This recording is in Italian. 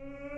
Mm-hmm.